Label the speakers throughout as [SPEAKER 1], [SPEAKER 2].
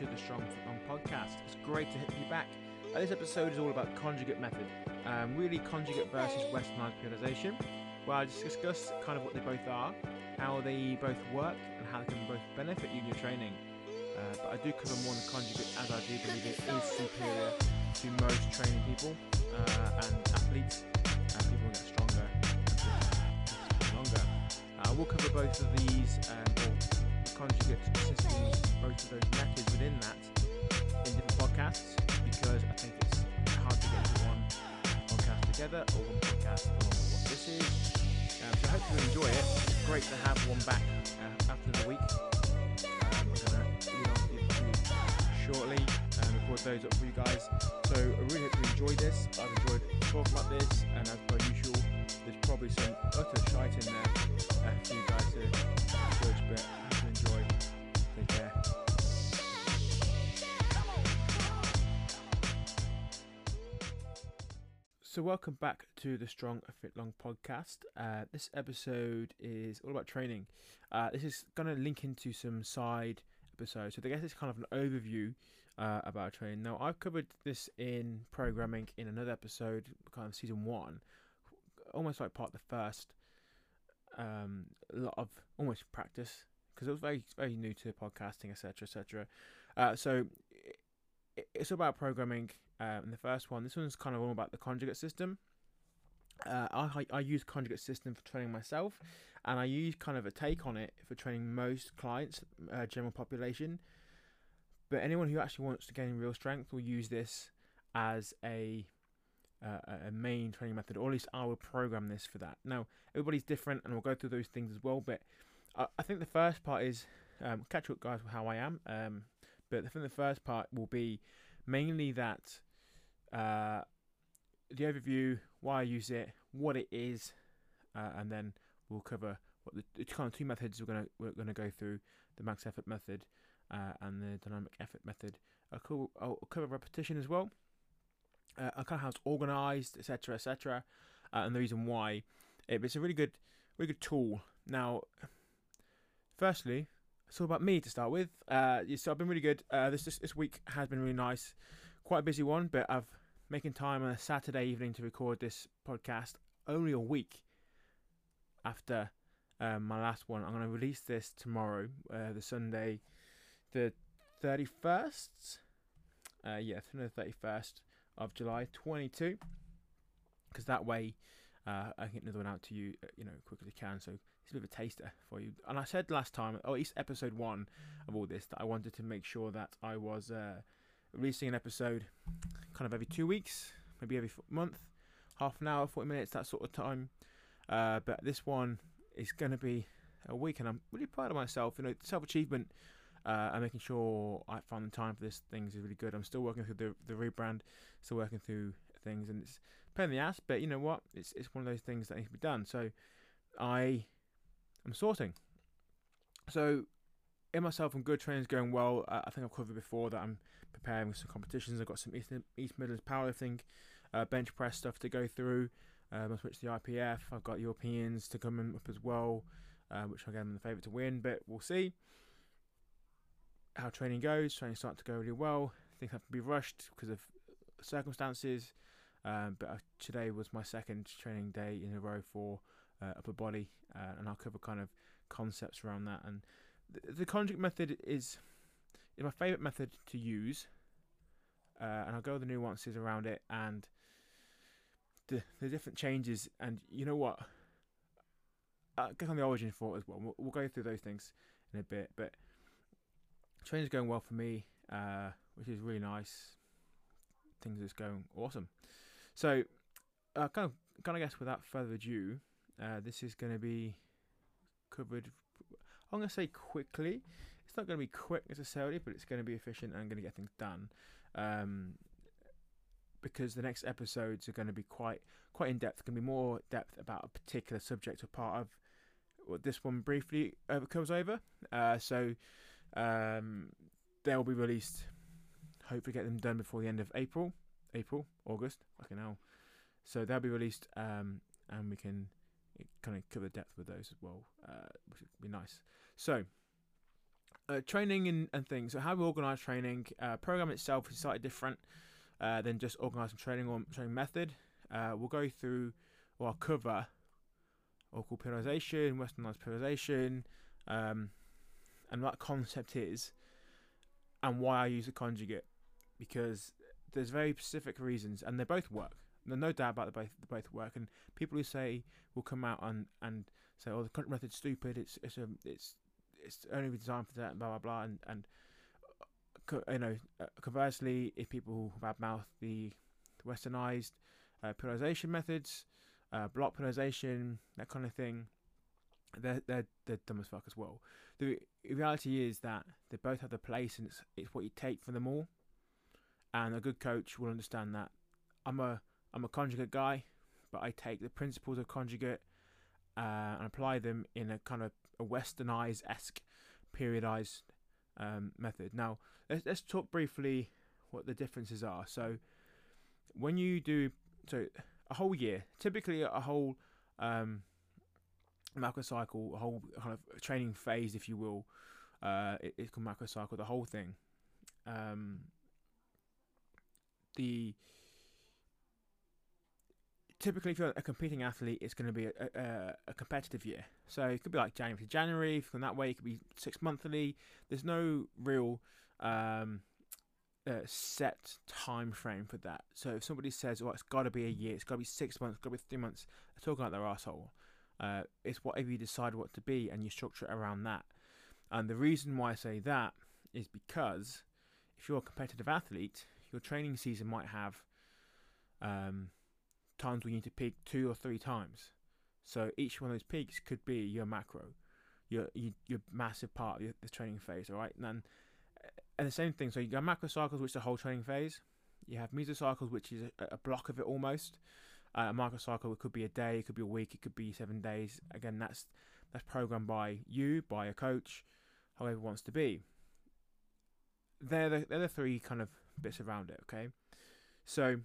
[SPEAKER 1] to the Strong Long podcast. It's great to have you back. Uh, this episode is all about conjugate method, um, really conjugate versus westernized periodization, where I just discuss kind of what they both are, how they both work, and how they can both benefit you in your training. Uh, but I do cover more than conjugate as I do believe it is superior to most training people uh, and athletes, and people get stronger and longer. Uh, we'll cover both of these, um, or conjugate systems, both of those methods within that in different podcasts because I think it's hard to get one podcast together or one podcast on what this is. Um, so I hope you enjoy it. It's great to have one back uh, after the week. Um, we're going to lead on to shortly and record those up for you guys. So I really hope you enjoy this. I've enjoyed talking about this and as per usual, there's probably some utter shite in there uh, for you guys to judge, but you enjoy. Take care. So, welcome back to the Strong Fit Long podcast. Uh, this episode is all about training. Uh, this is going to link into some side episodes. So, I guess it's kind of an overview uh, about training. Now, I've covered this in programming in another episode, kind of season one, almost like part of the first. Um, a lot of almost practice because it was very very new to podcasting, etc., etc. Uh, so it, it's about programming. Uh, in the first one, this one's kind of all about the conjugate system. Uh, I I use conjugate system for training myself, and I use kind of a take on it for training most clients, uh, general population. But anyone who actually wants to gain real strength will use this as a uh, a main training method, or at least I will program this for that. Now, everybody's different, and we'll go through those things as well. But I, I think the first part is um, catch up, guys, with how I am. Um, but I think the first part will be mainly that uh, the overview, why I use it, what it is, uh, and then we'll cover what the, the kind of two methods we're gonna we're gonna go through: the max effort method uh, and the dynamic effort method. I'll, co- I'll cover repetition as well. Uh, kind of how it's organized, etc., etc., uh, and the reason why. It, it's a really good, really good tool. Now, firstly, it's all about me to start with. Uh, so I've been really good. Uh, this, this this week has been really nice. Quite a busy one, but I've making time on a Saturday evening to record this podcast. Only a week after um, my last one. I'm going to release this tomorrow, uh, the Sunday, the thirty first. Uh, yeah, the thirty first of July, twenty two. Because that way, uh, I can get another one out to you, uh, you know, as quick as I can. So a bit of a taster for you. And I said last time, or at least episode one of all this, that I wanted to make sure that I was uh, releasing an episode kind of every two weeks, maybe every month, half an hour, 40 minutes, that sort of time. Uh, but this one is going to be a week, and I'm really proud of myself. You know, self achievement uh, and making sure I found the time for this things is really good. I'm still working through the the rebrand, still working through things, and it's pain in the ass. But you know what? It's it's one of those things that needs to be done. So I am sorting. So in myself and good training's going well. I think I've covered before that I'm preparing some competitions. I've got some East, East Midlands powerlifting, uh, bench press stuff to go through. Um, I switched to the IPF. I've got Europeans to come up as well, uh, which again I'm the favourite to win, but we'll see how training goes. Training starting to go really well. Things have to be rushed because of circumstances. Um, but today was my second training day in a row for uh, upper body, uh, and I'll cover kind of concepts around that. And the, the conjugate method is is my favourite method to use, uh, and I'll go the nuances around it and the the different changes. And you know what? I'll get on the origin for it as well. We'll, we'll go through those things in a bit, but training's going well for me, uh, which is really nice. Things is going awesome. So, uh, kind of, kind of guess without further ado, uh, this is going to be covered. I'm going to say quickly. It's not going to be quick necessarily, but it's going to be efficient and going to get things done. Um, because the next episodes are going to be quite quite in depth. Going to be more depth about a particular subject or part of what this one briefly over, comes over. Uh, so um, they'll be released. Hopefully, get them done before the end of April, April, August. Fucking hell. So they'll be released, um, and we can kind of cover depth with those as well, uh, which would be nice. So, uh, training and, and things. So how we organise training. Uh, program itself is slightly different uh, than just organising training or training method. Uh, we'll go through or cover or called periodization, westernized periodization, um, and what concept is, and why I use a conjugate, because there's very specific reasons, and they both work. No doubt about the both they both work. And people who say will come out and, and say, "Oh, the conjugate method's stupid. It's it's a it's it's only designed for that." Blah blah blah. And and you know, uh, conversely, if people who badmouth the westernized uh, methods, uh, block periodization, that kind of thing, they're, they're, they're dumb as fuck as well. The reality is that they both have their place and it's, it's what you take from them all. And a good coach will understand that. I'm a I'm a conjugate guy, but I take the principles of conjugate uh, and apply them in a kind of a westernized esque periodized um, method. Now, let's, let's talk briefly what the differences are. So, when you do so, a whole year, typically a whole um, macro cycle, a whole kind of training phase, if you will. Uh, it, it's called macro cycle, the whole thing. Um, the typically, if you're a competing athlete, it's going to be a, a, a, competitive year. So it could be like January to January. From that way, it could be six monthly. There's no real um, uh, set time frame for that. So if somebody says, "Oh, it's got to be a year, it's got to be six months, it's got to be three months," they're talking like their asshole. Uh, it's whatever you decide what to be, and you structure it around that. And the reason why I say that is because if you're a competitive athlete, your training season might have um, times we need to peak two or three times. So each one of those peaks could be your macro, your your, your massive part of the training phase. All right, and then and the same thing. So you got macrocycles, which is the whole training phase. You have mesocycles, which is a, a block of it almost. Uh, a microcycle, it could be a day, it could be a week, it could be seven days. Again, that's that's programmed by you, by a coach, however it wants to be. They're the, they're the three kind of bits around it. Okay, so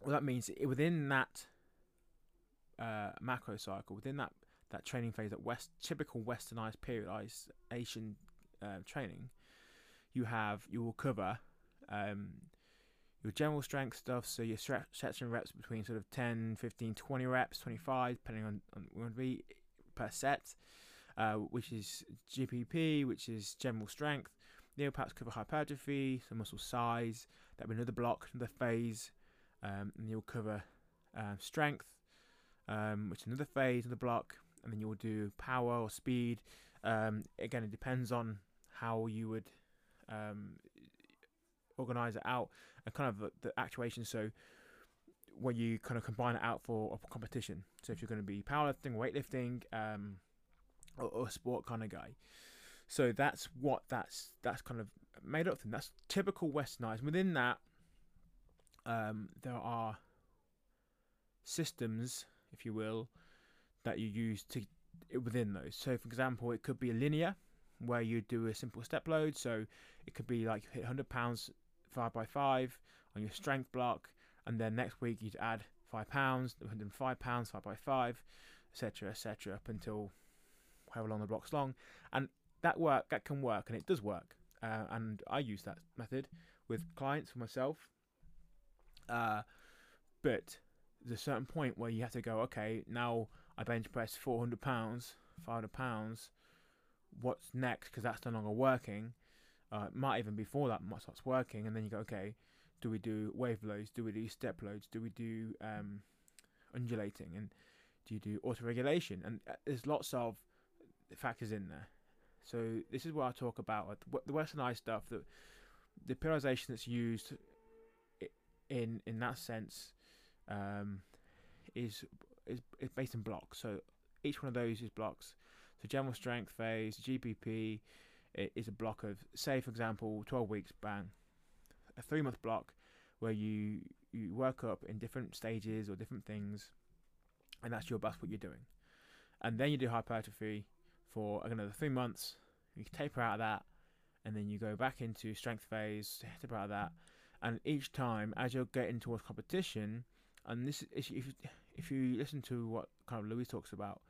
[SPEAKER 1] what that means within that uh, macro cycle, within that that training phase, that west typical westernized periodization uh, training, you have you will cover um, your general strength stuff, so your sets and reps between sort of 10, 15, 20 reps, 25, depending on, on what be per set, uh, which is GPP, which is general strength. Perhaps cover hypertrophy, so muscle size. That'll be another block, another phase, um, and you'll cover uh, strength, um, which is another phase, of the block, and then you'll do power or speed. Um, again, it depends on how you would um, organize it out and kind of the, the actuation. So when you kind of combine it out for a competition. So if you're going to be powerlifting, weightlifting, um, or, or sport kind of guy. So that's what that's that's kind of made up from. That's typical westernized. Within that, um, there are systems, if you will, that you use to within those. So, for example, it could be a linear, where you do a simple step load. So it could be like hit 100 pounds five by five on your strength block, and then next week you'd add five pounds, 105 pounds five by five, etc., etc., up until however long the block's long, and that work that can work, and it does work. Uh, and I use that method with clients for myself. Uh, but there's a certain point where you have to go, okay, now I bench press 400 pounds, 500 pounds, what's next because that's no longer working. Uh, might even before that might starts working, and then you go, okay, do we do wave loads? Do we do step loads? Do we do um, undulating? And do you do auto regulation? And uh, there's lots of factors in there. So this is what I talk about the westernized stuff. That the periodization that's used in in that sense um, is is is based in blocks. So each one of those is blocks. So general strength phase, GPP, is a block of, say, for example, 12 weeks, bang, a three month block where you you work up in different stages or different things, and that's your that's what you're doing. And then you do hypertrophy for another three months. You taper out of that, and then you go back into strength phase, taper out of that, and each time as you're getting towards competition, and this is if if you listen to what kind of Louie talks about,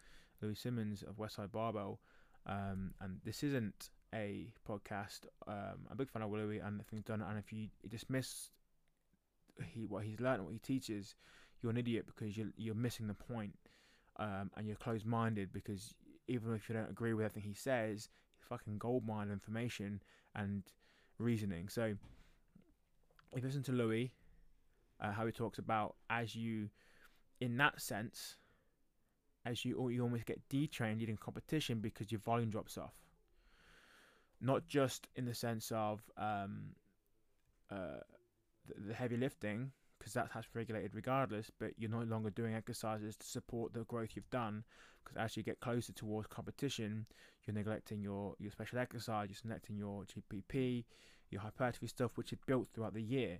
[SPEAKER 1] Louie Simmons of Westside Barbell, um, and this isn't a podcast. Um, I'm a big fan of Louie and everything done. And if you dismiss he what he's learned, what he teaches, you're an idiot because you're you're missing the point, um, and you're closed minded because even if you don't agree with everything he says, fucking goldmine information and reasoning. So if you listen to Louie, uh, how he talks about as you, in that sense, as you you almost get detrained in competition because your volume drops off. Not just in the sense of um, uh, the, the heavy lifting, because that has regulated regardless, but you're no longer doing exercises to support the growth you've done. Because as you get closer towards competition, you're neglecting your, your special exercise, you're neglecting your GPP, your hypertrophy stuff, which is built throughout the year.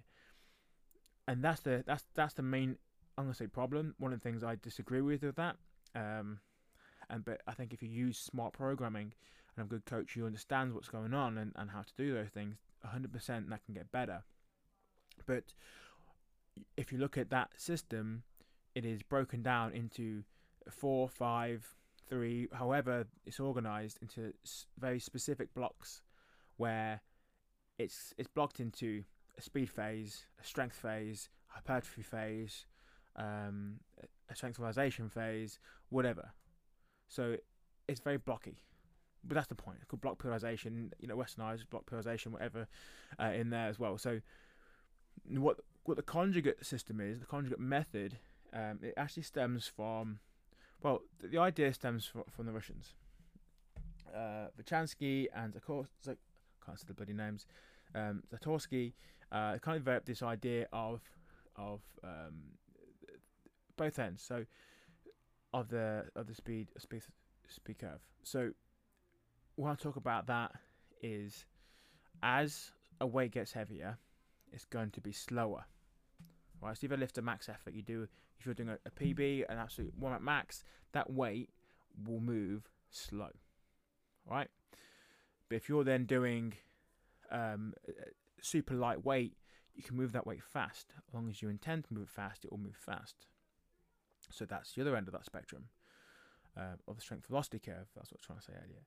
[SPEAKER 1] And that's the that's that's the main I'm gonna say problem. One of the things I disagree with with that. Um, and but I think if you use smart programming and a good coach who understands what's going on and, and how to do those things, 100% that can get better. But if you look at that system, it is broken down into four, five, three, however it's organized into very specific blocks where it's it's blocked into a speed phase, a strength phase, hypertrophy phase, um, a strength realization phase, whatever. So it's very blocky. But that's the point. It's called block periodization, you know, westernized block periodization, whatever, uh, in there as well. So what what the conjugate system is, the conjugate method, um, it actually stems from, well, the, the idea stems from, from the Russians. Uh, Verchansky and of course, I can't say the bloody names, um, Zatsiorsky, uh, kind of developed this idea of of um, both ends. So of the of the speed speed speed curve. So what I talk about that is as a weight gets heavier, it's going to be slower. Right, so if you lift a max effort, you do if you're doing a, a PB, an absolute one at max, that weight will move slow. Right, but if you're then doing um, super lightweight, you can move that weight fast. As long as you intend to move it fast, it will move fast. So that's the other end of that spectrum uh, of the strength velocity curve. That's what I was trying to say earlier.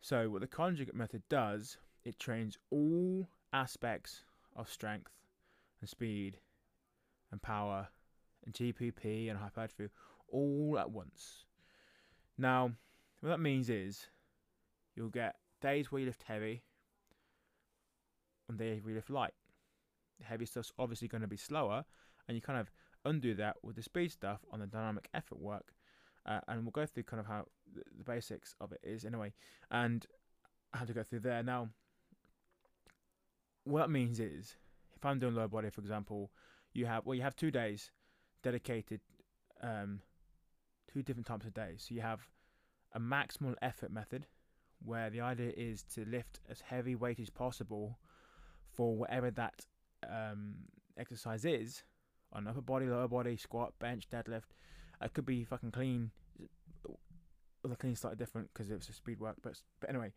[SPEAKER 1] So what the conjugate method does, it trains all aspects of strength and speed and power and GPP and hypertrophy all at once. Now, what that means is you'll get days where you lift heavy days where you lift light. The heavy stuff's obviously going to be slower, and you kind of undo that with the speed stuff on the dynamic effort work. Uh, and we'll go through kind of how the, the basics of it is anyway, and how to go through there. Now, what that means is, if I'm doing lower body, for example, you have well, you have two days dedicated, um, two different types of days. So you have a maximal effort method, where the idea is to lift as heavy weight as possible for whatever that um, exercise is on upper body, lower body, squat, bench, deadlift. It could be fucking clean. The clean slightly different because it's a speed work, but but anyway,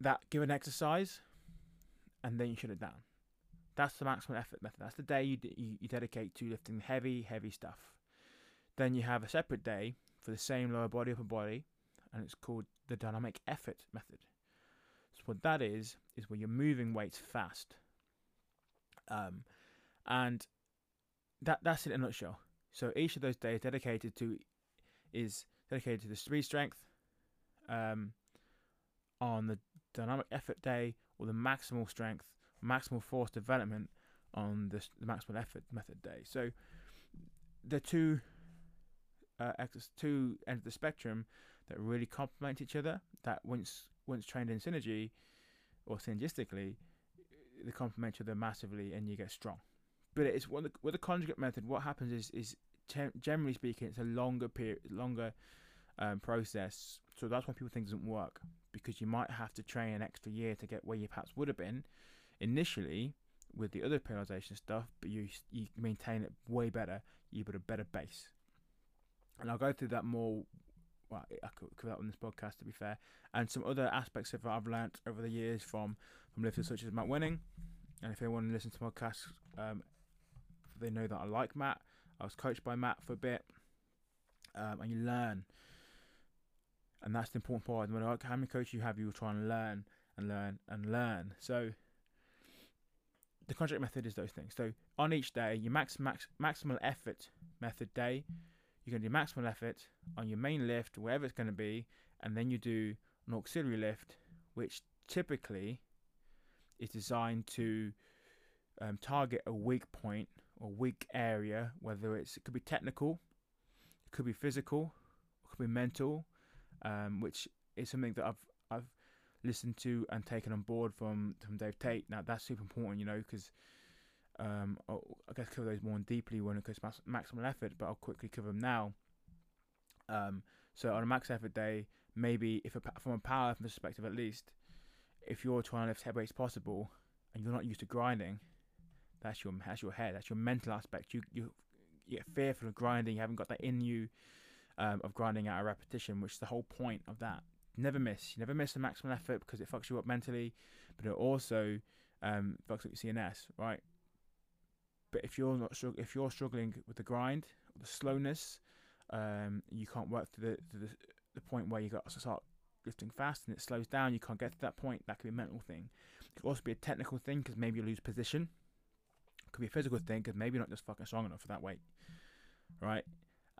[SPEAKER 1] that give an exercise, and then you shut it down. That's the maximum effort method. That's the day you, you, you dedicate to lifting heavy, heavy stuff. Then you have a separate day for the same lower body, upper body, and it's called the dynamic effort method. What that is is where you're moving weights fast. Um, and that that's it in a nutshell. So each of those days dedicated to is dedicated to the speed strength. Um, on the dynamic effort day or the maximal strength, maximal force development on the, the maximal effort method day. So the two uh, two ends of the spectrum that really complement each other. That once once trained in synergy or synergistically, they complement each other massively, and you get strong but it's the, with the conjugate method. What happens is is generally speaking, it's a longer period, longer um, process. So that's why people think it doesn't work because you might have to train an extra year to get where you perhaps would have been initially with the other periodization stuff, but you you maintain it way better. You put a better base, and I'll go through that more. Well, I could cover that on this podcast to be fair, and some other aspects of I've learnt over the years from from lifters such as Matt Wenning. And if anyone listens to podcasts um, they know that I like Matt. I was coached by Matt for a bit, um, and you learn. And and that's the important part. No matter how many coaches you have, you will try and learn and learn and learn. So the conjugate method is those things. So on each day, your max max maximal effort method day, you're gonna do maximal effort on your main lift, wherever it's gonna be, and then you do an auxiliary lift, which typically is designed to um, target a weak point or weak area, whether it's it could be technical, it could be physical, it could be mental, um, which is something that I've I've listened to and taken on board from from Dave Tate. Now that's super important, you know, because um, I guess cover those more deeply when it comes to maximal effort, but I'll quickly cover them now. Um, so on a max effort day, maybe if a, from a power perspective at least, if you're trying to lift heavy weights possible and you're not used to grinding, that's your that's your head, that's your mental aspect. You you get fearful of grinding. You haven't got that in you um, of grinding out a repetition, which is the whole point of that. Never miss. You never miss the maximum effort because it fucks you up mentally, but it also um, fucks up your CNS, right? But if you're not if you're struggling with the grind, the slowness, um, you can't work to the to the, the point where you got to start lifting fast and it slows down. You can't get to that point. That could be a mental thing. It could also be a technical thing because maybe you lose position. It could be a physical thing because maybe you're not just fucking strong enough for that weight, right?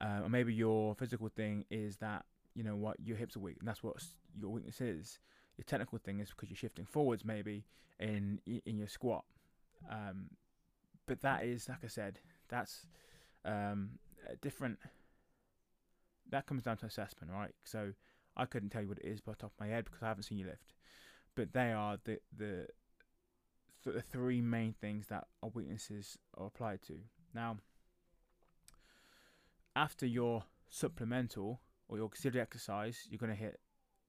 [SPEAKER 1] Uh, or maybe your physical thing is that you know what your hips are weak, and that's what your weakness is. Your technical thing is because you're shifting forwards, maybe in in your squat. Um, but that is, like I said, that's um, a different. That comes down to assessment, right? So I couldn't tell you what it is by the top of my head because I haven't seen you lift. But they are the the the three main things that our weaknesses are applied to. Now, after your supplemental or your auxiliary exercise, you're going to hit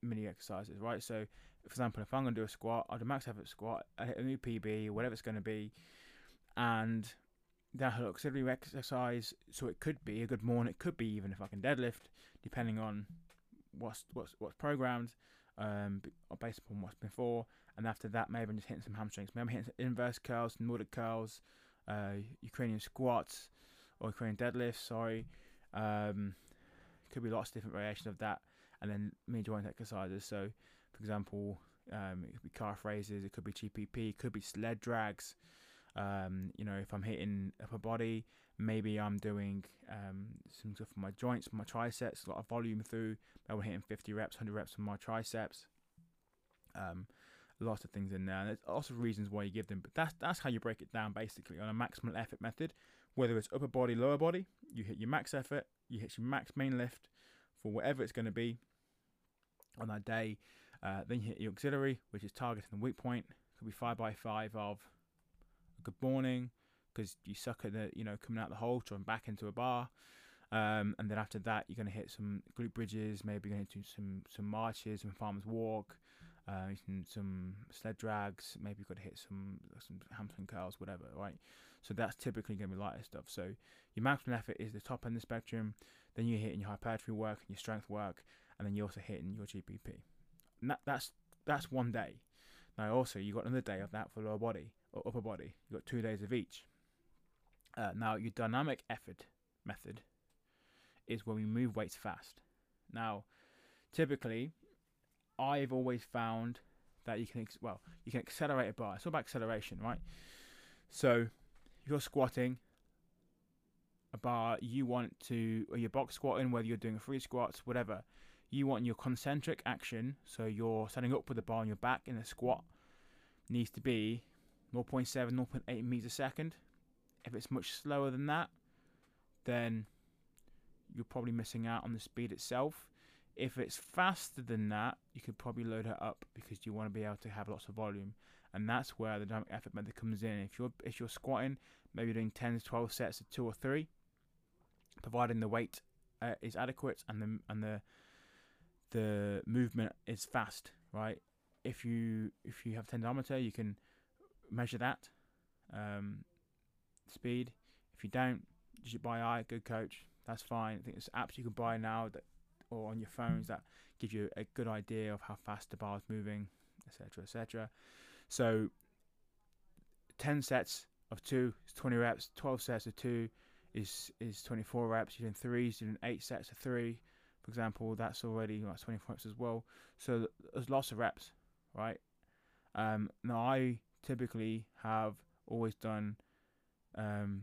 [SPEAKER 1] mini exercises, right? So, for example, if I'm going to do a squat, I'll do max effort squat, I hit a new PB, whatever it's going to be, and that auxiliary exercise. So it could be a good morning, it could be even I can deadlift, depending on what's what's what's programmed, um, based upon what's before. And after that, maybe I'm just hitting some hamstrings. Maybe I'm hitting inverse curls, Nordic curls, uh, Ukrainian squats, or Ukrainian deadlifts. Sorry, um, could be lots of different variations of that, and then mid joint exercises. So, for example, um, it could be calf raises, it could be GPP, it could be sled drags. Um, you know, if I'm hitting upper body, maybe I'm doing um, some stuff for my joints, my triceps, a lot of volume through. I'm hitting 50 reps, 100 reps on my triceps. Um, lots of things in there. And there's lots of reasons why you give them, but that's that's how you break it down basically on a maximal effort method. Whether it's upper body, lower body, you hit your max effort, you hit your max main lift for whatever it's going to be on that day. Uh, then you hit your auxiliary, which is targeting the weak point. Could be five by five of good morning because you suck at the you know coming out the hole, trying back into a bar. Um, and then after that, you're going to hit some glute bridges, maybe you're going to do some some marches, some farmers walk, uh, some, some sled drags. Maybe you've got to hit some some hamstring curls, whatever, right? So that's typically going to be lighter stuff. So your maximum effort is the top end of the spectrum. Then you're hitting your hypertrophy work and your strength work, and then you're also hitting your GPP. And that, that's that's one day. Now also you've got another day of that for lower body or upper body. You've got two days of each. Uh, now your dynamic effort method is when we move weights fast. Now, typically, I've always found that you can ex- well you can accelerate a bar. It's all about acceleration, right? So you're squatting a bar, you want to or you're box squatting, whether you're doing free squats, whatever. You want your concentric action, so you're standing up with the bar on your back in a squat, needs to be 0.7, 0.8 meters a second. If it's much slower than that, then you're probably missing out on the speed itself. If it's faster than that, you could probably load it up because you want to be able to have lots of volume, and that's where the dynamic effort method comes in. If you're if you're squatting, maybe doing 10 to 12 sets of two or three, providing the weight uh, is adequate and the and the the movement is fast, right? If you if you have tendometer, you can measure that um, speed. If you don't, just buy eye, good coach. That's fine. I think there's apps you can buy now that, or on your phones that give you a good idea of how fast the bar is moving, etc., etc. So, ten sets of two is 20 reps. 12 sets of two is is 24 reps. You're doing threes. You're doing eight sets of three. for example, that's already like 24 reps as well. So there's lots of reps, right? Um, now I typically have always done um,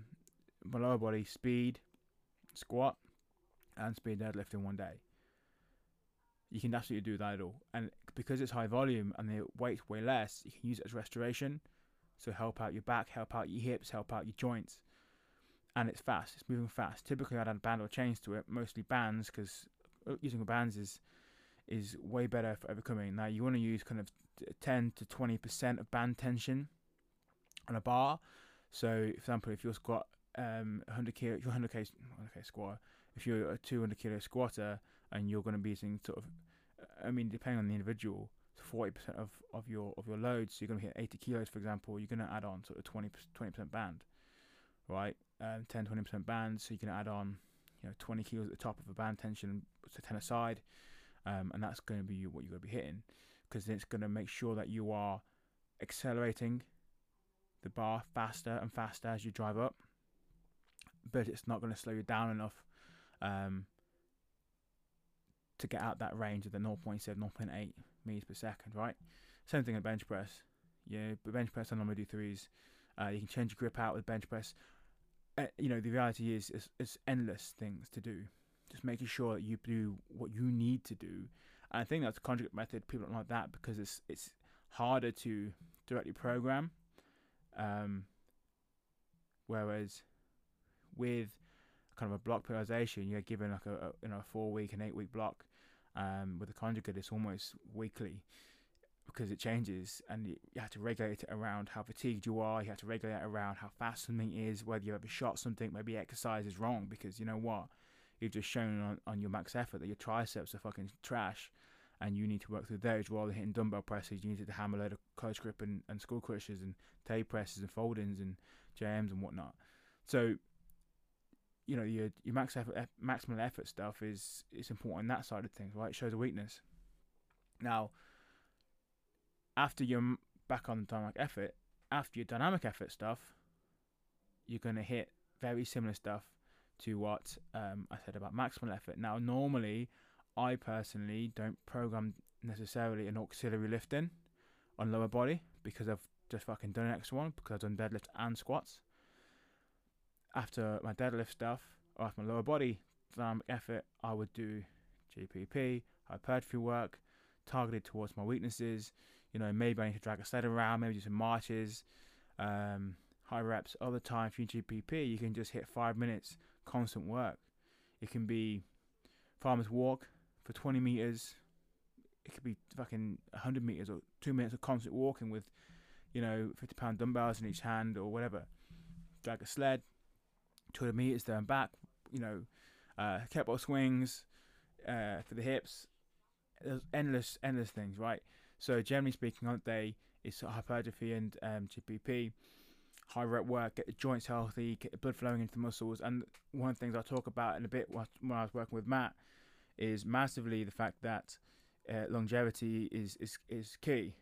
[SPEAKER 1] my lower body speed, squat, and speed deadlift in one day. You can absolutely do that at all, and because it's high volume and the weight's way less, you can use it as restoration. So help out your back, help out your hips, help out your joints, and it's fast. It's moving fast. Typically, I'd add band or chains to it, mostly bands, because uh, using bands is is way better for overcoming. Now you want to use kind of 10 to 20 percent of band tension on a bar. So, for example, if you've got um 100 kilo, if you're 100 k, 100 k squatter, if you're a 200 kilo squatter and you're going to be using sort of, I mean, depending on the individual, 40 percent of of your of your load. So you're going to hit 80 kilos, for example. You're going to add on sort of 20 20 percent band, right? Um, 10 20 percent band. So you can add on, you know, 20 kilos at the top of a band tension, so 10 aside, um, and that's going to be what you're going to be hitting, because it's going to make sure that you are accelerating the bar faster and faster as you drive up, but it's not going to slow you down enough um, to get out that range of the 0.7, 0.8 meters per second, right? Same thing at bench press. Yeah, but bench press I normally do threes. Uh, you can change your grip out with bench press. Uh, you know, the reality is it's, it's endless things to do. Just making sure that you do what you need to do. And I think that's a conjugate method. People don't like that because it's it's harder to directly program um, whereas with kind of a block periodization, you're given like a, a you know a four week and eight week block. Um, with a conjugate, it's almost weekly because it changes, and you, you have to regulate it around how fatigued you are. You have to regulate it around how fast something is, whether you ever shot something, maybe exercise is wrong because you know what, you've just shown on, on your max effort that your triceps are fucking trash, and you need to work through those than hitting dumbbell presses. You need to hammer a load of close grip and, and skull crushers and Tate presses and foldings and JMs and whatnot. So, you know, your your max effort, maximal effort stuff is is important on that side of things, right? It shows a weakness. Now, after you're back on dynamic effort, after your dynamic effort stuff, you're gonna hit very similar stuff to what um, I said about maximal effort. Now, normally I personally don't program necessarily an auxiliary lifting on lower body because I've just fucking done an extra one because I've done deadlift and squats. After my deadlift stuff or after my lower body dynamic effort, I would do GPP, hypertrophy work targeted towards my weaknesses. You know, maybe I need to drag a sled around, maybe do some marches, um, high reps. Other time for GPP, you can just hit five minutes constant work. It can be farmer's walk, for 20 meters. It could be fucking 100 meters or two minutes of constant walking with, you know, 50 pound dumbbells in each hand or whatever. Drag a sled, 200 meters there and back. You know, uh, kettlebell swings uh, for the hips. There's endless, endless things, right? So generally speaking, on day is hypertrophy and um, GPP, high rep work, get the joints healthy, get the blood flowing into the muscles. And one of the things I talk about in a bit when I was working with Matt is massively the fact that uh, longevity is is is key,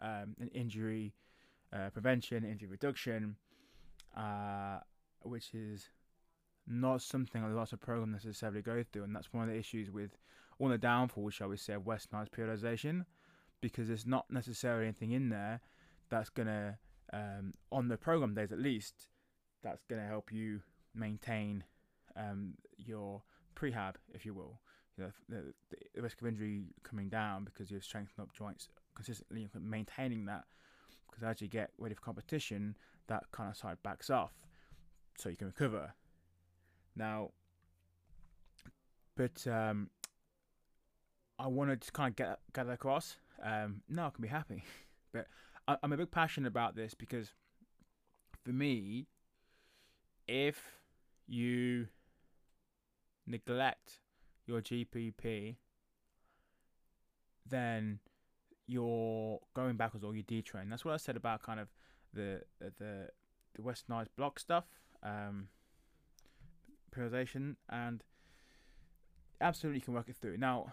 [SPEAKER 1] um, and injury uh, prevention, injury reduction, uh, which is not something a lot of programs necessarily go through, and that's one of the issues with one of the downfalls, shall we say, of westernized periodization, because there's not necessarily anything in there that's gonna um, on the program days at least that's gonna help you maintain um, your prehab, if you will you know, the, the risk of injury coming down because you're strengthening up joints consistently and maintaining that. Because as you get ready for competition, that kind of side backs off, so you can recover. Now, but um, I wanted to kind of get get that across. Um, now I can be happy, but I, I'm a bit passionate about this because for me, if you neglect your GPP, then you're going backwards or you detrain. That's what I said about kind of the the the westernized block stuff, um, periodization, and absolutely can work it through. Now,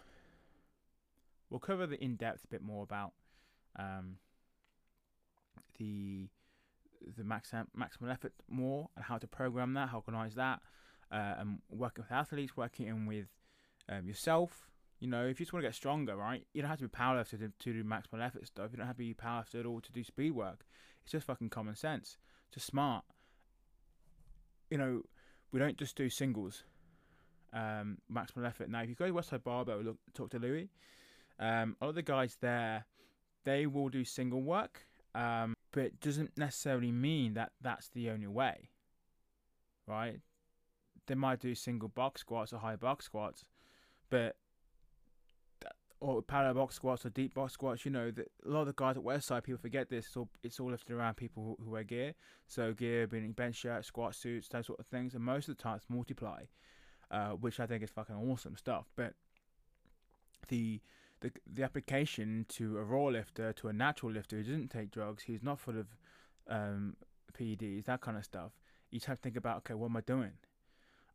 [SPEAKER 1] we'll cover the in depth a bit more about um, the the max maximal effort more and how to program that, how to organize that, uh, and working with athletes, working with um, yourself. You know, if you just want to get stronger, right? You don't have to be powerlifter to, to do maximal effort stuff. You don't have to be powerlifter at all to do speed work. It's just fucking common sense. It's Just smart. You know, we don't just do singles. Um, maximal effort. Now, if you go to Westside Barbell, look, talk to Louie. Um, a lot of the guys there, they will do single work, um, but it doesn't necessarily mean that that's the only way, right? They might do single box squats or high box squats, but or parallel box squats or deep box squats. You know, that a lot of the guys at Westside, people forget this. It's all it's all lifted around people who, wear gear. So gear being bench shirts, squat suits, those sort of things. And most of the time, it's multiply, uh, which I think is fucking awesome stuff. But the the the application to a raw lifter to a natural lifter who doesn't take drugs, who's not full of um, PEDs, that kind of stuff. You just have to think about, okay, what am I doing?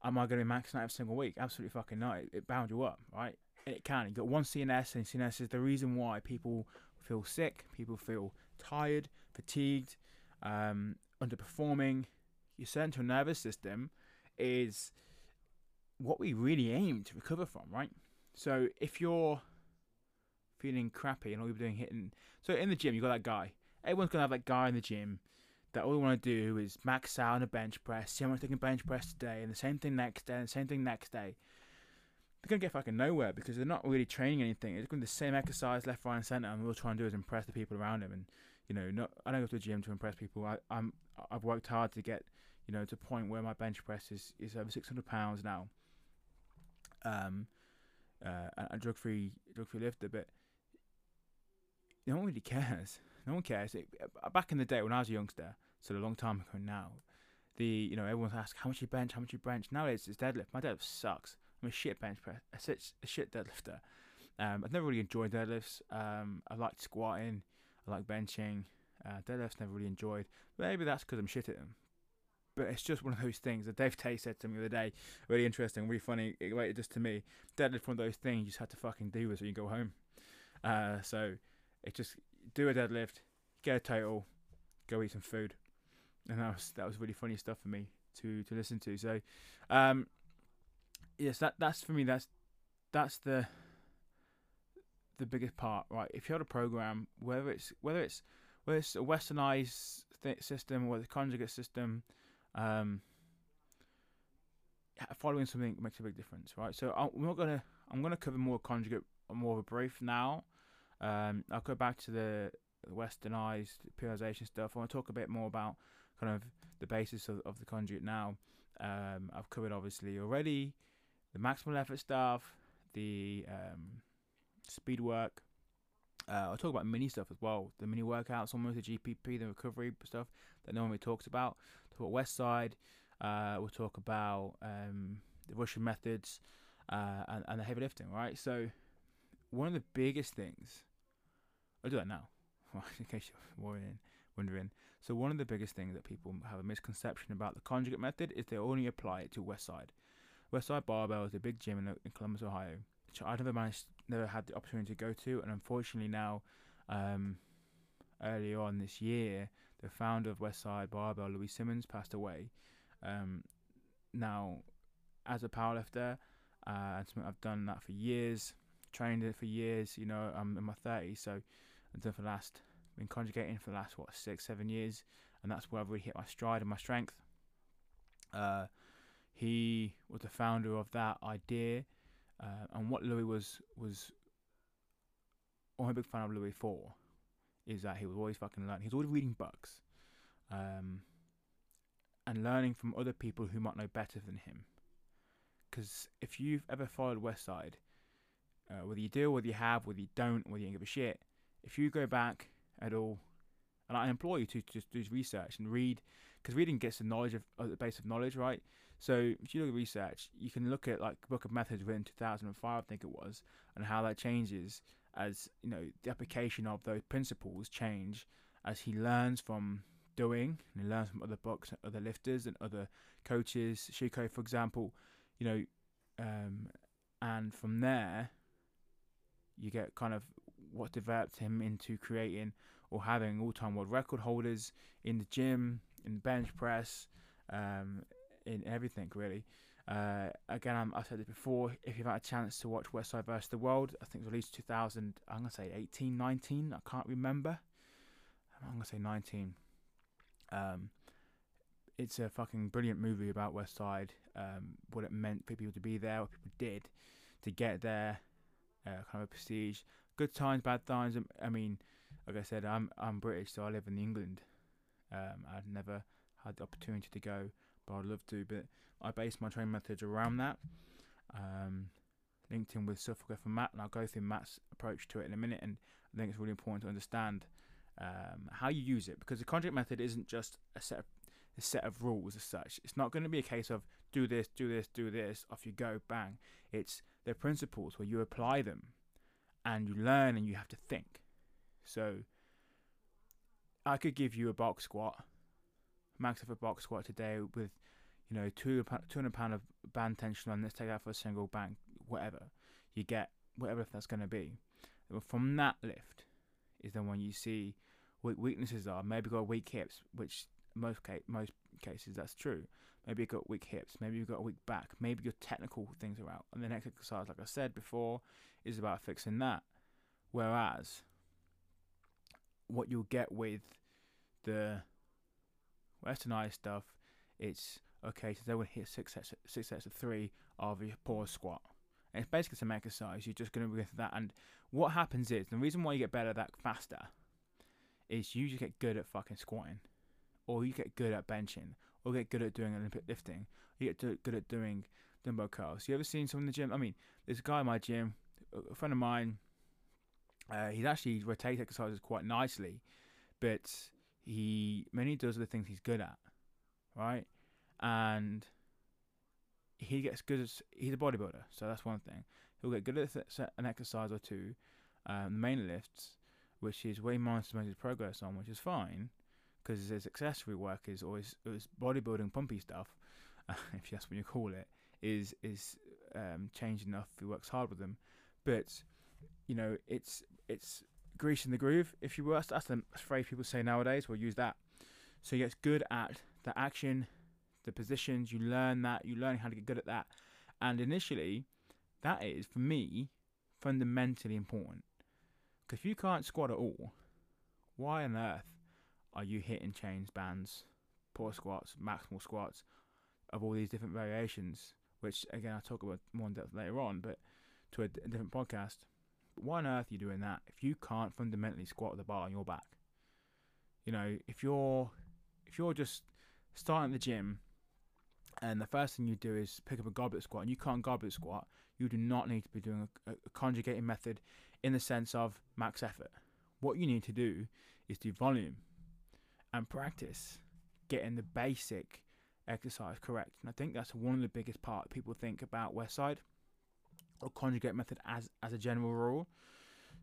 [SPEAKER 1] Am I going to be maxing out every single week? Absolutely fucking not. It, it bound you up, right? it can. You got one CNS, and CNS is the reason why people feel sick, people feel tired, fatigued, um, underperforming. Your central nervous system is what we really aim to recover from, right? So if you're feeling crappy and all you're doing hitting, so in the gym you got that guy. Everyone's gonna have that guy in the gym that all they want to do is max out on a bench press, see how much they can bench press today, and the same thing next day, and the same thing next day they're gonna get fucking nowhere because they're not really training anything. They're doing the same exercise left, right, and center, and all they're trying to do is impress the people around them. And you know, not I don't go to the gym to impress people. I, I'm I've worked hard to get you know to a point where my bench press is, is over 600 pounds now. Um, uh, a drug free drug free lifter, but no one really cares. No one cares. It, uh, back in the day when I was a youngster, so a long time ago now, the you know everyone's asked how much you bench, how much you bench. Nowadays it's deadlift. My deadlift sucks. I'm a shit bench press, a a shit deadlifter. Um, I've never really enjoyed deadlifts. Um, I like squatting, I like benching. Uh, deadlifts never really enjoyed. Maybe that's because I'm shit at them. But it's just one of those things that Dave Tate said to me the other day. Really interesting, really funny. It related just to me. Deadlift one of those things you just have to fucking do so you can go home. Uh, so it just do a deadlift, get a title, go eat some food, and that was that was really funny stuff for me to to listen to. So, um, yes, that that's for me. That's that's the the biggest part, right? If you had a program, whether it's whether it's whether it's a westernized th- system or the conjugate system, um, following something makes a big difference, right? So I'm not gonna I'm gonna cover more conjugate, more of a brief now. Um, I'll go back to the westernized periodization stuff. I want to talk a bit more about kind of the basis of, of the conjugate now. Um, I've covered obviously already the maximal effort stuff, the um, speed work. Uh, I'll talk about mini stuff as well. The mini workouts, almost the GPP, the recovery stuff that no one really talks about. Talk about Westside. Uh, we'll talk about um, the Russian methods uh, and, and the heavy lifting, right? So, one of the biggest things, I'll do that now, in case you're wondering. wondering. So, one of the biggest things that people have a misconception about the conjugate method is they only apply it to West Side. Westside Barbell is a big gym in, in Columbus, Ohio, which I never managed, never had the opportunity to go to, and unfortunately now, um, earlier on this year, the founder of Westside Barbell, Louie Simmons, passed away. Um, now, as a powerlifter, uh, I've done that for years, trained it for years. You know, I'm in my 30s, so I've done for the last, been conjugating for the last what six, seven years, and that's where I've really hit my stride and my strength. Uh, he was the founder of that idea, uh, and what Louie was was. I'm a big fan of Louie for, is that he was always fucking learning. He was always reading books, um, and learning from other people who might know better than him. Because if you've ever followed Westside, uh, whether you do, whether you have, whether you don't, whether you don't give a shit, if you go back at all, and I implore you to just do research and read, because reading gets the knowledge of uh, the base of knowledge, right? So if you look at research, you can look at like Book of Methods written 2005, I think it was, and how that changes as you know the application of those principles change as he learns from doing and he learns from other books, other lifters, and other coaches. Sheiko, for example, you know, um, and from there you get kind of what developed him into creating or having all-time world record holders in the gym, in bench press, um, in everything really. Uh, again, I'm, I've said this before. If you've had a chance to watch Westside versus the World, I think it was released 2000. I'm gonna say 18, 19. I can't remember. I'm gonna say 19. Um, it's a fucking brilliant movie about Westside. Um, what it meant for people to be there, what people did to get there. Uh, kind of a prestige. Good times, bad times. I mean, like I said, I'm I'm British, so I live in England. Um, I've never had the opportunity to go, but I'd love to. But I base my training methods around that. Um, linked in with Suffolk and Matt, and I'll go through Matt's approach to it in a minute. And I think it's really important to understand um, how you use it because the conjugate method isn't just a set of a set of rules as such. It's not going to be a case of do this, do this, do this, off you go, bang. It's the principles where you apply them and you learn and you have to think. So I could give you a box squat, max of a box squat today with, you know, two hundred pound of band tension on. Let's take that for a single bang, whatever you get, whatever that's going to be. From that lift is then when you see weaknesses are. Maybe got weak hips, which most case, most cases that's true. Maybe you've got weak hips. Maybe you've got a weak back. Maybe your technical things are out. And the next exercise, like I said before, is about fixing that. Whereas what you'll get with the westernized stuff, it's okay. So they will hit six sets, six sets of three of your pause squat. And it's basically some exercise. You're just going to go through that. And what happens is the reason why you get better at that faster is you just get good at fucking squatting, or you get good at benching, or get good at doing Olympic lifting. You get good at doing dumbbell curls. You ever seen someone in the gym? I mean, there's a guy in my gym, a friend of mine. Uh, he's actually rotates exercises quite nicely, but he mainly does the things he's good at, right? And he gets good as he's a bodybuilder, so that's one thing. He'll get good at an exercise or two, um, the main lifts, which is where he monitors his progress on, which is fine, because his accessory work is always his bodybuilding pumpy stuff, if that's what you call it, is is um, changed enough. He works hard with them, but you know it's it's greasing the groove. If you were, that's the phrase people say nowadays. We'll use that. So he gets good at the action, the positions. You learn that. You learn how to get good at that. And initially, that is for me fundamentally important. Because if you can't squat at all, why on earth are you hitting chains, bands, poor squats, maximal squats of all these different variations? Which again, I'll talk about more in depth later on, but to a, different podcast. Why on earth are you doing that if you can't fundamentally squat the bar on your back? You know, if you're if you're just starting the gym and the first thing you do is pick up a goblet squat and you can't goblet squat, you do not need to be doing a, a conjugating method in the sense of max effort. What you need to do is do volume and practice getting the basic exercise correct. And I think that's one of the biggest part people think about Westside or conjugate method as as a general rule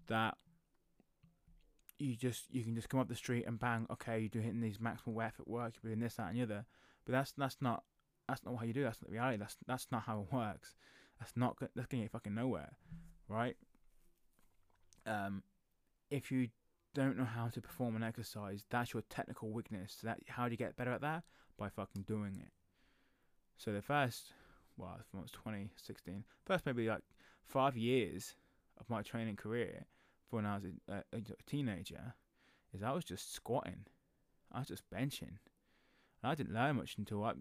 [SPEAKER 1] that you just you can just come up the street and bang, okay, you're doing these maximal effort work, you're doing this, that, and the other. But that's that's not that's not how you do. That's not reality. That's that's not how it works. That's not that's getting you fucking nowhere, right? Um, if you don't know how to perform an exercise, that's your technical weakness. So that how do you get better at that? By fucking doing it. So the first, well, from was 2016, first maybe like five years of my training career, for when I was a, uh, a, a teenager, is I was just squatting, I was just benching, and I didn't learn much until I.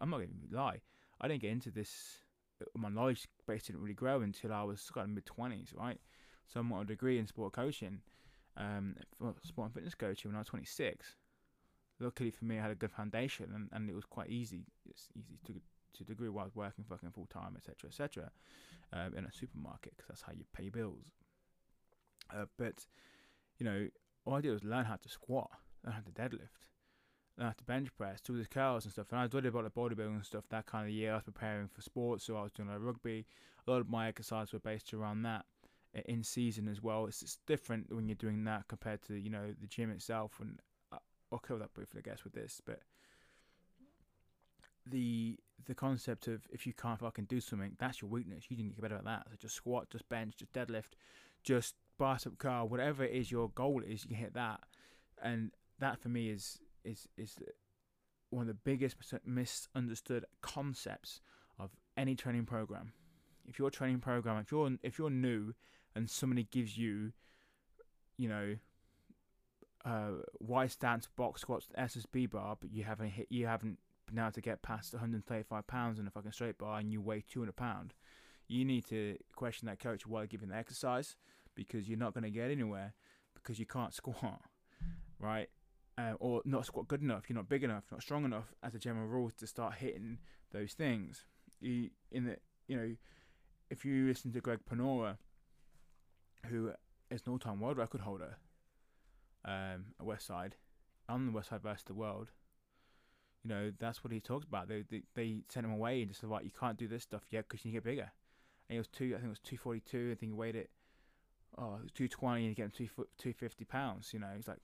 [SPEAKER 1] I'm not going to lie, I didn't get into this. Uh, my knowledge base didn't really grow until I was kind of mid 20s, right? So I got a degree in sport coaching, um, sport and fitness coaching when I was 26. Luckily for me, I had a good foundation, and, and it was quite easy. It's easy to to a degree while I was working fucking full time, etc., etc., um, in a supermarket because that's how you pay bills. Uh, but you know, all I did was learn how to squat, learn how to deadlift, learn how to bench press, do the curls and stuff. And I did about the bodybuilding and stuff that kind of year. I was preparing for sports, so I was doing like rugby. A lot of my exercises were based around that in season as well. It's, it's different when you're doing that compared to you know the gym itself. And uh, I'll cover that briefly, I guess, with this. But the the concept of if you can't fucking do something, that's your weakness. You didn't get better at that. So just squat, just bench, just deadlift, just bicep curl, whatever it is your goal is, you can hit that. And that for me is is is one of the biggest misunderstood concepts of any training program. If your training program, if you're if you're new and somebody gives you, you know, uh, Y stance box squats SSB bar, but you haven't hit, you haven't been able to get past 135 pounds in a fucking straight bar, and you weigh 200 pound, you need to question that coach while giving the exercise because you're not going to get anywhere because you can't squat, right? Uh, or not squat good enough. You're not big enough, not strong enough as a general rule to start hitting those things. You in the you know, if you listen to Greg Panora, who is an all-time world record holder, um, at Westside, on the Westside versus the world. You know, that's what he talks about. They they, they sent him away and just said, "Right, you can't do this stuff yet because you need to get bigger." And he was two, I think it was two forty two. I think he weighed it. Oh, it was two twenty, and he two fifty pounds. You know, he's like,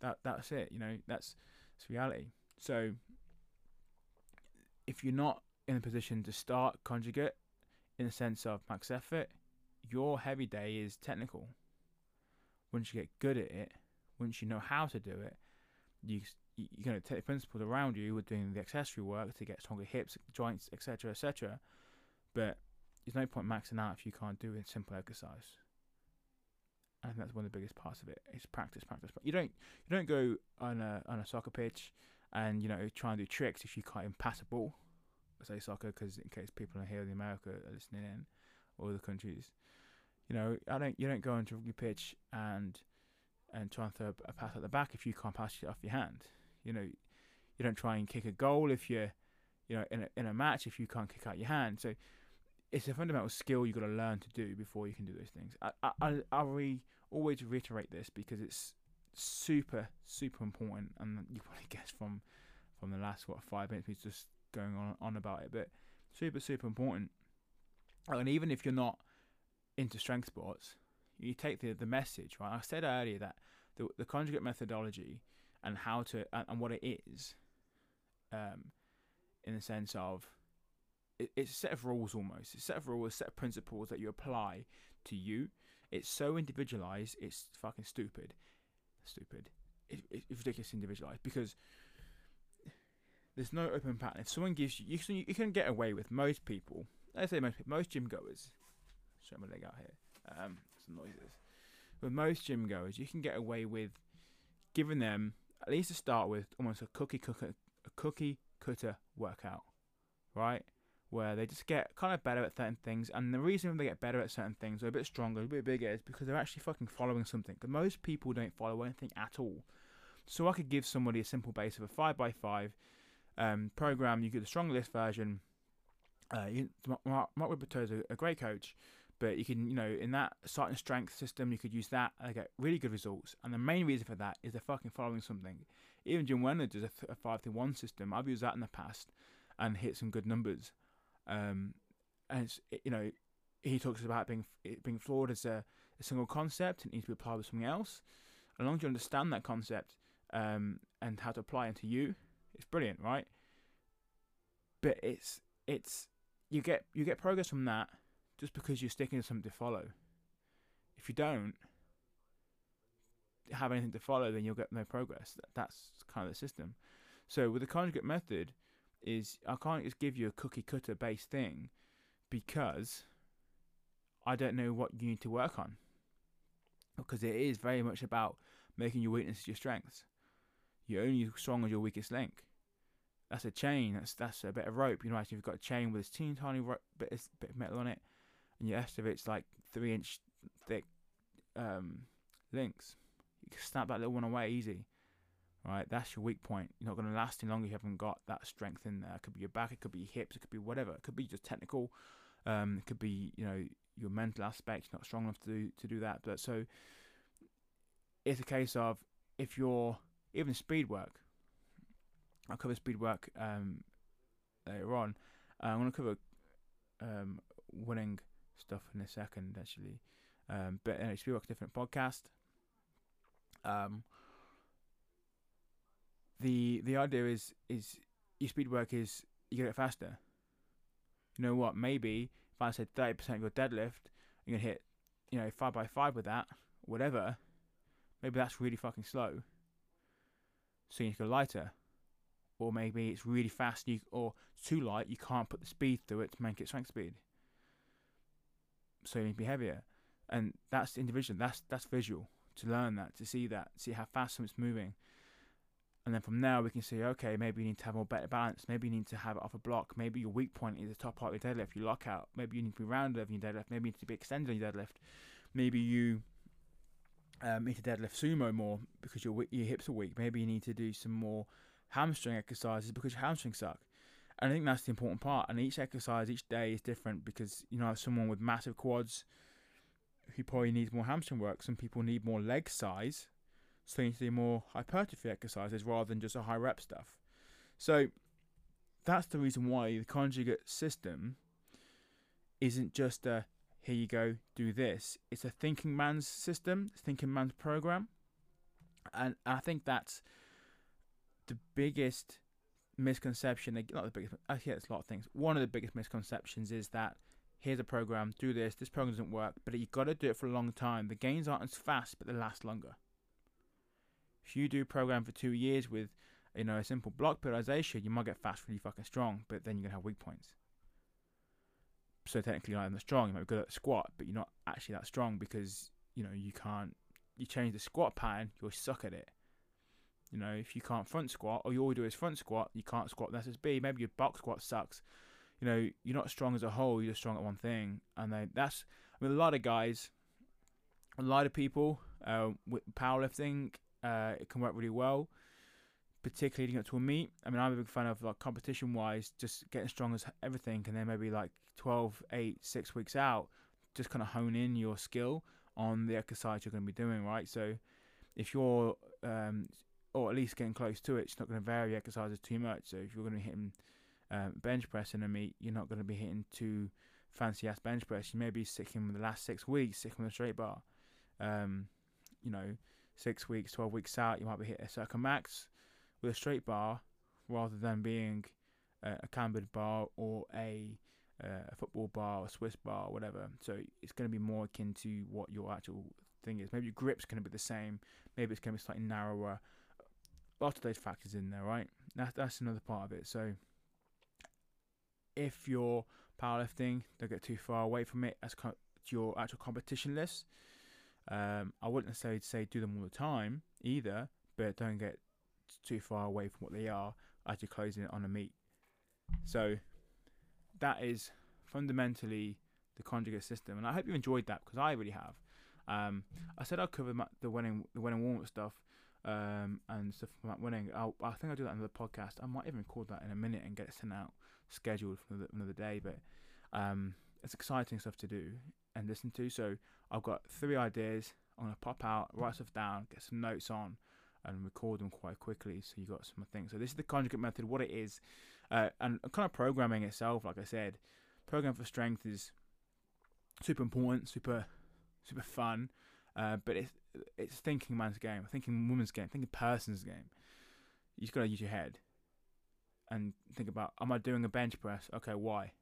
[SPEAKER 1] that that's it. You know, that's it's reality. So, if you're not in a position to start conjugate in the sense of max effort, your heavy day is technical once you get good at it, once you know how to do it, you you're going to take the principles around you with doing the accessory work to get stronger hips, joints, etc., etc. But there's no point maxing out if you can't do a simple exercise. Think that's one of the biggest parts of it. Is practice, practice. But you don't you don't go on a on a soccer pitch and you know try and do tricks if you can't even pass a ball. I say soccer because in case people are here in America are listening in, or other countries, you know, I don't. You don't go into a rugby pitch and and try and throw a pass at the back if you can't pass it off your hand. You know, you don't try and kick a goal if you're, you know, in a in a match if you can't kick out your hand. So it's a fundamental skill you've got to learn to do before you can do those things. I I I re, always reiterate this because it's super super important, and you probably guess from from the last what five minutes we're just going on on about it, but super super important. And even if you're not into strength sports, you take the the message right. I said earlier that the the conjugate methodology and how to and, and what it is, um, in the sense of it, it's a set of rules almost. It's a set of rules, a set of principles that you apply to you. It's so individualized. It's fucking stupid, stupid. It, it, it's ridiculous individualized because there's no open pattern. If someone gives you, you can, you can get away with most people. Let's say most most gym goers show my leg out here. Um, some noises. With most gym goers, you can get away with giving them at least to start with almost a cookie cooker, a cookie cutter workout, right? Where they just get kind of better at certain things, and the reason they get better at certain things, or a bit stronger, a bit bigger, is because they're actually fucking following something. Because most people don't follow anything at all. So I could give somebody a simple base of a five by five um, program. You get the StrongLifts version. Uh, you, Mark, Mark is a, a great coach, but you can, you know, in that Starting Strength system, you could use that and get really good results. And the main reason for that is they're fucking following something. Even Jim Wendler does a, th- a five to one system. I've used that in the past and hit some good numbers. Um, and it's, it, you know, he talks about being being flawed as a, a single concept. It needs to be applied with something else. As long as you understand that concept um, and how to apply it to you, it's brilliant, right? But it's it's you get you get progress from that just because you're sticking to something to follow. If you don't have anything to follow, then you'll get no progress. That's kind of the system. So with the conjugate method, is I can't just give you a cookie cutter based thing because I don't know what you need to work on. Because it is very much about making your weaknesses your strengths. You're only strong as your weakest link. That's a chain. That's that's a bit of rope. You know, if you've got a chain with this teeny tiny bit, of, bit of metal on it, and your it's like three inch thick um, links. You can snap that little one away easy. Right, that's your weak point. You're not going to last any longer. if You haven't got that strength in there. It could be your back, it could be your hips, it could be whatever. It could be just technical. Um, it could be you know your mental aspect. You're not strong enough to do to do that. But so it's a case of if you're even speed work. I'll cover speed work um, later on. Uh, I'm going to cover um, Wenning stuff in a second, actually. Um, but anyway, Speedwork's different podcast. Um, the the idea is is your speed work is you get it faster. You know what? Maybe if I said thirty percent of your deadlift, you're gonna hit, you know, five by five with that, whatever. Maybe that's really fucking slow. So you need to go lighter. or maybe it's really fast you, or too light, you can't put the speed through it to make it strength speed. So you need to be heavier, and that's individual. That's that's visual to learn that, to see that, see how fast something's moving. And then from there, we can see, okay, maybe you need to have more better balance. Maybe you need to have it off a block. Maybe your weak point is the top part of your deadlift, your lockout. Maybe you need to be rounded over your deadlift. Maybe you need to be extended on your deadlift. Maybe you um, need to deadlift sumo more because your your hips are weak. Maybe you need to do some more hamstring exercises because your hamstrings suck. And I think that's the important part. And each exercise each day is different because you know someone with massive quads who probably needs more hamstring work. Some people need more leg size, so you need to do more hypertrophy exercises rather than just a high rep stuff. So that's the reason why the conjugate system isn't just a here you go, do this. It's a thinking man's system, thinking man's program. And I think that's the biggest misconception. Not the biggest, actually, it's a lot of things. One of the biggest misconceptions is that here's a program, do this, this program doesn't work, but you've got to do it for a long time. The gains aren't as fast, but they last longer. If you do a program for two years with, you know, a simple block periodization, you might get fast really fucking strong, but then you're gonna have weak points. So technically, you're not that strong. You might be good at squat, but you're not actually that strong because you know you can't. You change the squat pattern, you'll suck at it. You know, if you can't front squat, or you all do is front squat, you can't squat with SSB. Maybe your box squat sucks, you know, you're not strong as a whole. You're just strong at one thing, and then that's. I mean, a lot of guys, a lot of people uh, with powerlifting, uh, it can work really well, particularly leading up to a meet. I mean, I'm a big fan of like competition wise, just getting strong as everything, and then maybe like 12, 8, 6 weeks out, just kind of hone in your skill on the exercise you're going to be doing, right? So if you're, um, or at least getting close to it, it's not going to vary exercises too much. So if you're going to hit um, bench press in a meet, you're not going to be hitting too fancy ass bench press. You may be sticking with the last six weeks, sticking with a straight bar. Um, you know, six weeks, 12 weeks out, you might be hitting a circle max with a straight bar rather than being a, a cambered bar or a, uh, a football bar or Swiss bar or whatever. So it's going to be more akin to what your actual thing is. Maybe your grip's going to be the same. Maybe it's going to be slightly narrower. Lots of those factors in there, right? That's that's another part of it. So if you're powerlifting, don't get too far away from it as co- your actual competition list. Um, I wouldn't necessarily say do them all the time either, but don't get too far away from what they are as you're closing it on a meet. So that is fundamentally the conjugate system, and I hope you enjoyed that because I really have. Um, I said I'd cover the Wenning the Wenning warm up stuff um, and stuff about Wenning. I'll, I think I'll do that in the podcast. I might even record that in a minute and get it sent out scheduled for another, another day. But um, it's exciting stuff to do and listen to. So I've got three ideas. I'm gonna pop out, write stuff down, get some notes on, and record them quite quickly. So you got some things. So this is the conjugate method. What it is, uh, and kind of programming itself. Like I said, program for strength is super important, super super fun. Uh, but it's it's thinking man's game, thinking woman's game, thinking person's game. You just gotta use your head and think about: Am I doing a bench press? Okay, why?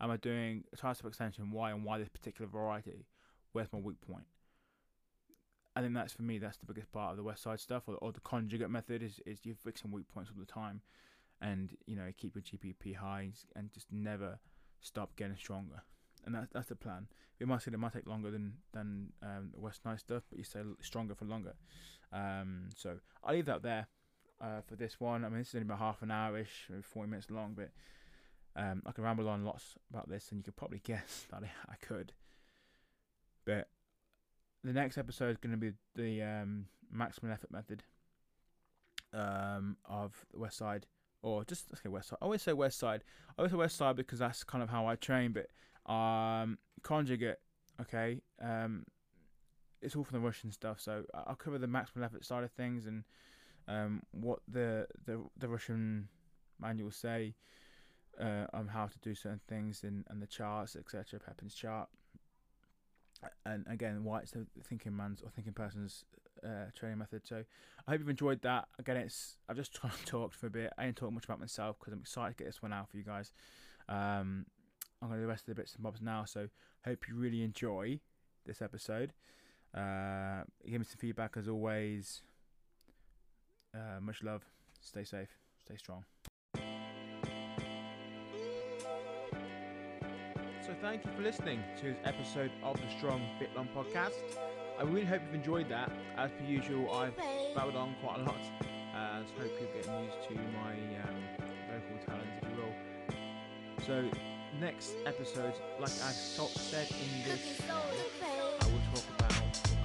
[SPEAKER 1] Am I doing a tricep extension? Why and why this particular variety? Where's my weak point? I think that's for me. That's the biggest part of the Westside stuff, or, or the conjugate method is is you're fixing weak points all the time, and you know keep your GPP high and just never stop getting stronger and that's that's the plan. It might say it might take longer than than um, the West Night stuff, but you stay stronger for longer. Um, so I'll leave that there uh, for this one. I mean, this is only about half an hour ish, maybe forty minutes long, but um, I can ramble on lots about this, and you could probably guess that I, I could. But the next episode is going to be the um, maximum effort method um, of the Westside, or just let's Westside. I always say Westside. I always say Westside because that's kind of how I train, but um, conjugate, okay. Um, it's all from the Russian stuff, so I'll cover the maximum effort side of things and um, what the, the the Russian manuals say uh, on how to do certain things and, and the charts, etc. Prilepin's chart, and again, why it's the thinking man's or thinking person's uh, training method. So I hope you've enjoyed that. Again, it's I've just talked for a bit. I didn't talk much about myself because I'm excited to get this one out for you guys. Um, I'm going to do the rest of the bits and bobs now. So hope you really enjoy this episode. Uh, give me some feedback as always. Uh, much love. Stay safe.
[SPEAKER 2] Stay strong.
[SPEAKER 1] So thank you for listening to this episode of the Strong Fit Long podcast. I really hope you've enjoyed that. As per usual, I've babbled on quite a lot. Uh, so hope you're getting used to my um, vocal talents, if you will. So next episode, like I've said in this, I will talk about,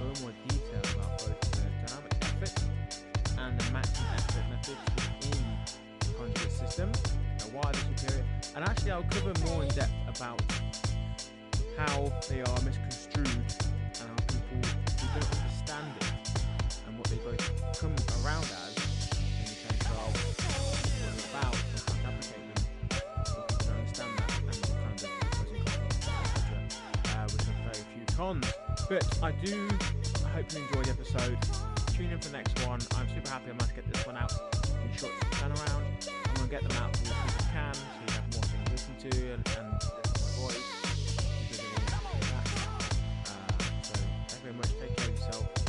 [SPEAKER 1] go in more detail about both the dynamic effort and the maximum effort methods within the conjugate system, and why they're superior. And actually, I'll cover more in depth about how they are misconstrued But I do hope you enjoyed the episode. Tune in for the next one. I'm super happy I managed to get this one out in short turnaround. I'm going to get them out as soon as I can so you have more things to listen to and, and voice. Uh, so thank you very much. Take care of yourself.